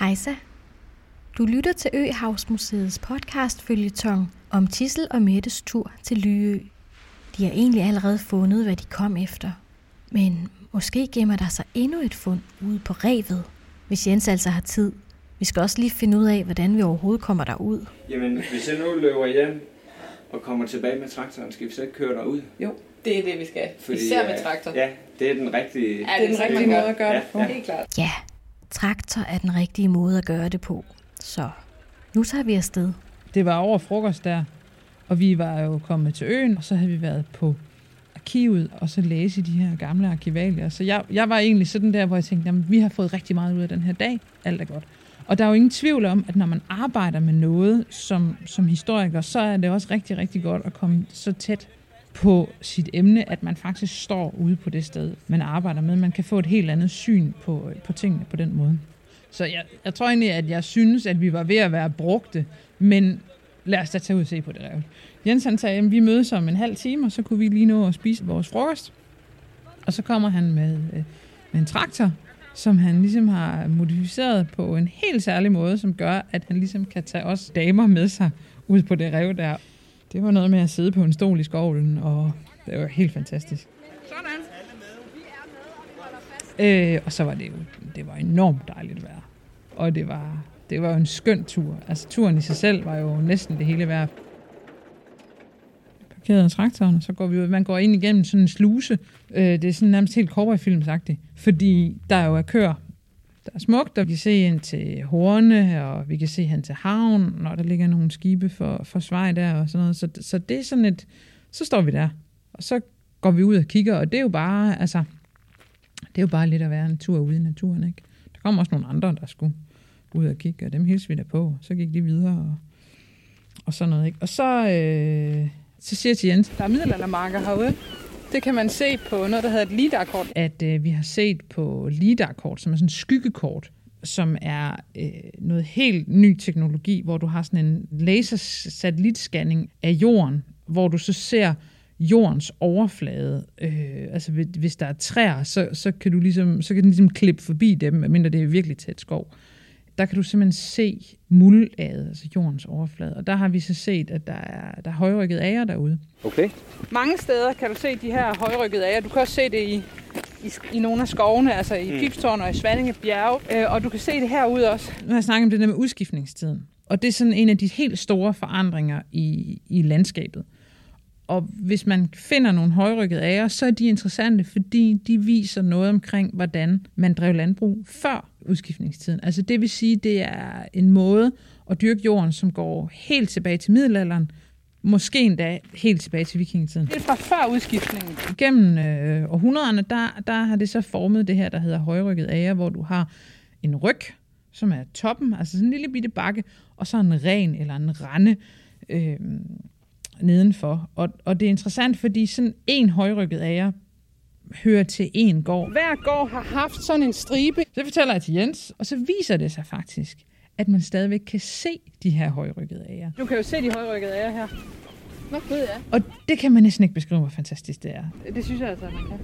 Hejsa. Du lytter til Øhavsmuseets podcast følgetong om Tissel og Mettes tur til Lyø. De har egentlig allerede fundet, hvad de kom efter. Men måske gemmer der sig endnu et fund ude på revet, hvis Jens altså har tid. Vi skal også lige finde ud af, hvordan vi overhovedet kommer derud. Jamen, hvis jeg nu løber hjem og kommer tilbage med traktoren, skal vi så ikke køre derud? Jo, det er det, vi skal. Fordi, Især med øh, traktor. Ja, det er den rigtige... Ja, Det er den rigtige måde at gøre det Ja, på. ja. Helt klart. Ja, traktor er den rigtige måde at gøre det på. Så nu tager vi afsted. Det var over frokost der, og vi var jo kommet til øen, og så havde vi været på arkivet, og så læse de her gamle arkivalier. Så jeg, jeg var egentlig sådan der, hvor jeg tænkte, jamen, vi har fået rigtig meget ud af den her dag. Alt er godt. Og der er jo ingen tvivl om, at når man arbejder med noget som, som historiker, så er det også rigtig, rigtig godt at komme så tæt på sit emne, at man faktisk står ude på det sted, man arbejder med. Man kan få et helt andet syn på, øh, på tingene på den måde. Så jeg, jeg tror egentlig, at jeg synes, at vi var ved at være brugte, men lad os da tage ud og se på det revet. Jens han sagde, at vi mødes om en halv time, og så kunne vi lige nå at spise vores frokost. Og så kommer han med, øh, med en traktor, som han ligesom har modificeret på en helt særlig måde, som gør, at han ligesom kan tage os damer med sig ud på det rev der. Det var noget med at sidde på en stol i skovlen, og det var helt fantastisk. Øh, og så var det jo det var enormt dejligt vejr. Og det var, det var jo en skøn tur. Altså turen i sig selv var jo næsten det hele værd. Parkerede traktoren, og så går vi ud. Man går ind igennem sådan en sluse. Øh, det er sådan nærmest helt cowboyfilmsagtigt. Fordi der jo er køer. Der er smukt, og vi kan se ind til Horne, og vi kan se hen til havn, når der ligger nogle skibe for, for svej der og sådan noget. Så, så det er sådan et... Så står vi der, og så går vi ud og kigger, og det er jo bare, altså, det er jo bare lidt at være en tur ude i naturen, ikke? Der kom også nogle andre, der skulle ud og kigge, og dem hilste vi da på. Så gik de videre, og, og sådan noget, ikke? Og så, øh, så siger jeg til Jens, Der er middelaldermarker herude. Det kan man se på noget, der hedder et lidar-kort. at øh, vi har set på LIDAR-kort, som er sådan et skyggekort, som er øh, noget helt ny teknologi, hvor du har sådan en lasersatellitscanning af jorden, hvor du så ser jordens overflade. Øh, altså hvis- hvis der er træer, så, så kan du ligesom, så kan den ligesom klippe forbi dem, medmindre det er virkelig tæt skov. Der kan du simpelthen se muldlaget, altså jordens overflade. Og der har vi så set, at der er, der er højrykket ager derude. Okay. Mange steder kan du se de her højrykkede ager. Du kan også se det i, i, i nogle af skovene, altså i mm. Pipstårn og i Svanninge Bjerge. Øh, og du kan se det herude også. Nu har jeg snakket om det der med udskiftningstiden. Og det er sådan en af de helt store forandringer i, i landskabet. Og hvis man finder nogle højrykkede ager, så er de interessante, fordi de viser noget omkring, hvordan man drev landbrug før udskiftningstiden. Altså det vil sige, det er en måde at dyrke jorden, som går helt tilbage til middelalderen, måske endda helt tilbage til vikingetiden Det er fra før udskiftningen. gennem øh, århundrederne, der, der har det så formet det her, der hedder højrykket ager, hvor du har en ryg, som er toppen, altså sådan en lille bitte bakke, og så en ren eller en rande øh, nedenfor. Og, og det er interessant, fordi sådan en højrykket ager hører til en gård. Hver gård har haft sådan en stribe. Så fortæller jeg til Jens, og så viser det sig faktisk, at man stadigvæk kan se de her højrykkede ager. Du kan jo se de højrykkede ager her. Nå, gud ja. Og det kan man næsten ikke beskrive, hvor fantastisk det er. Det synes jeg altså, at man kan.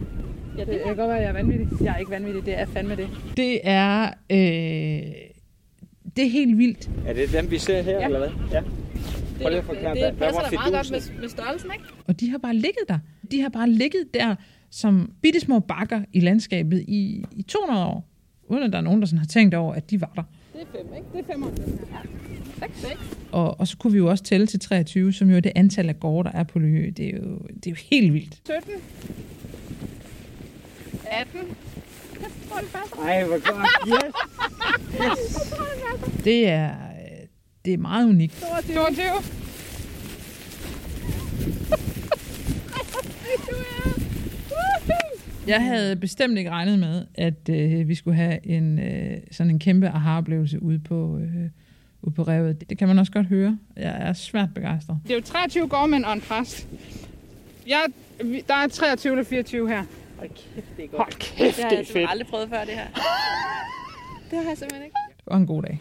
Ja, det, det kan godt være, at jeg er vanvittig. Jeg er ikke vanvittig, det er fandme det. Det er, øh, det er helt vildt. Er det dem, vi ser her, Ja. eller hvad? Ja. Prøv lige at forklare, hvad, hvad var fidusen? med, med størrelsen, ikke? Og de har bare ligget der. De har bare ligget der som bittesmå bakker i landskabet i, i 200 år. Uden at der er nogen, der sådan har tænkt over, at de var der. Det er fem, ikke? Det er fem år. Ja. Seks, seks. Og, og så kunne vi jo også tælle til 23, som jo er det antal af gårde, der er på Lyø. Det er jo, det er jo helt vildt. 17. 18. Jeg tror, det passer. Ej, hvor godt. Yes. Det er, øh, det er meget unikt. 22. 22. Jeg havde bestemt ikke regnet med, at øh, vi skulle have en øh, sådan en kæmpe aha-oplevelse ude på, øh, ude på revet. Det, det kan man også godt høre. Jeg er svært begejstret. Det er jo 23 gårdmænd og en præst. Jeg, der er 23 eller 24 her. Hold kæft, det er godt. Hold kæft, Det har det er jeg fedt. aldrig prøvet før, det her. Det har jeg simpelthen ikke. Det var en god dag.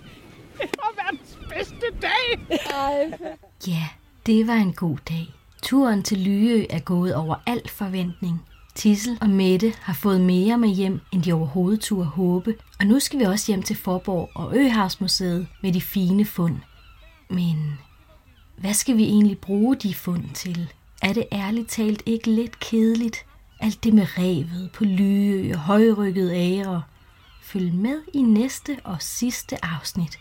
Det var verdens bedste dag. Ja, det var en god dag. Turen til Lyø er gået over al forventning. Tissel og Mette har fået mere med hjem, end de overhovedet turde håbe, og nu skal vi også hjem til Forborg og Øhavsmuseet med de fine fund. Men hvad skal vi egentlig bruge de fund til? Er det ærligt talt ikke lidt kedeligt? Alt det med revet på lyø og højrykket ære. Følg med i næste og sidste afsnit.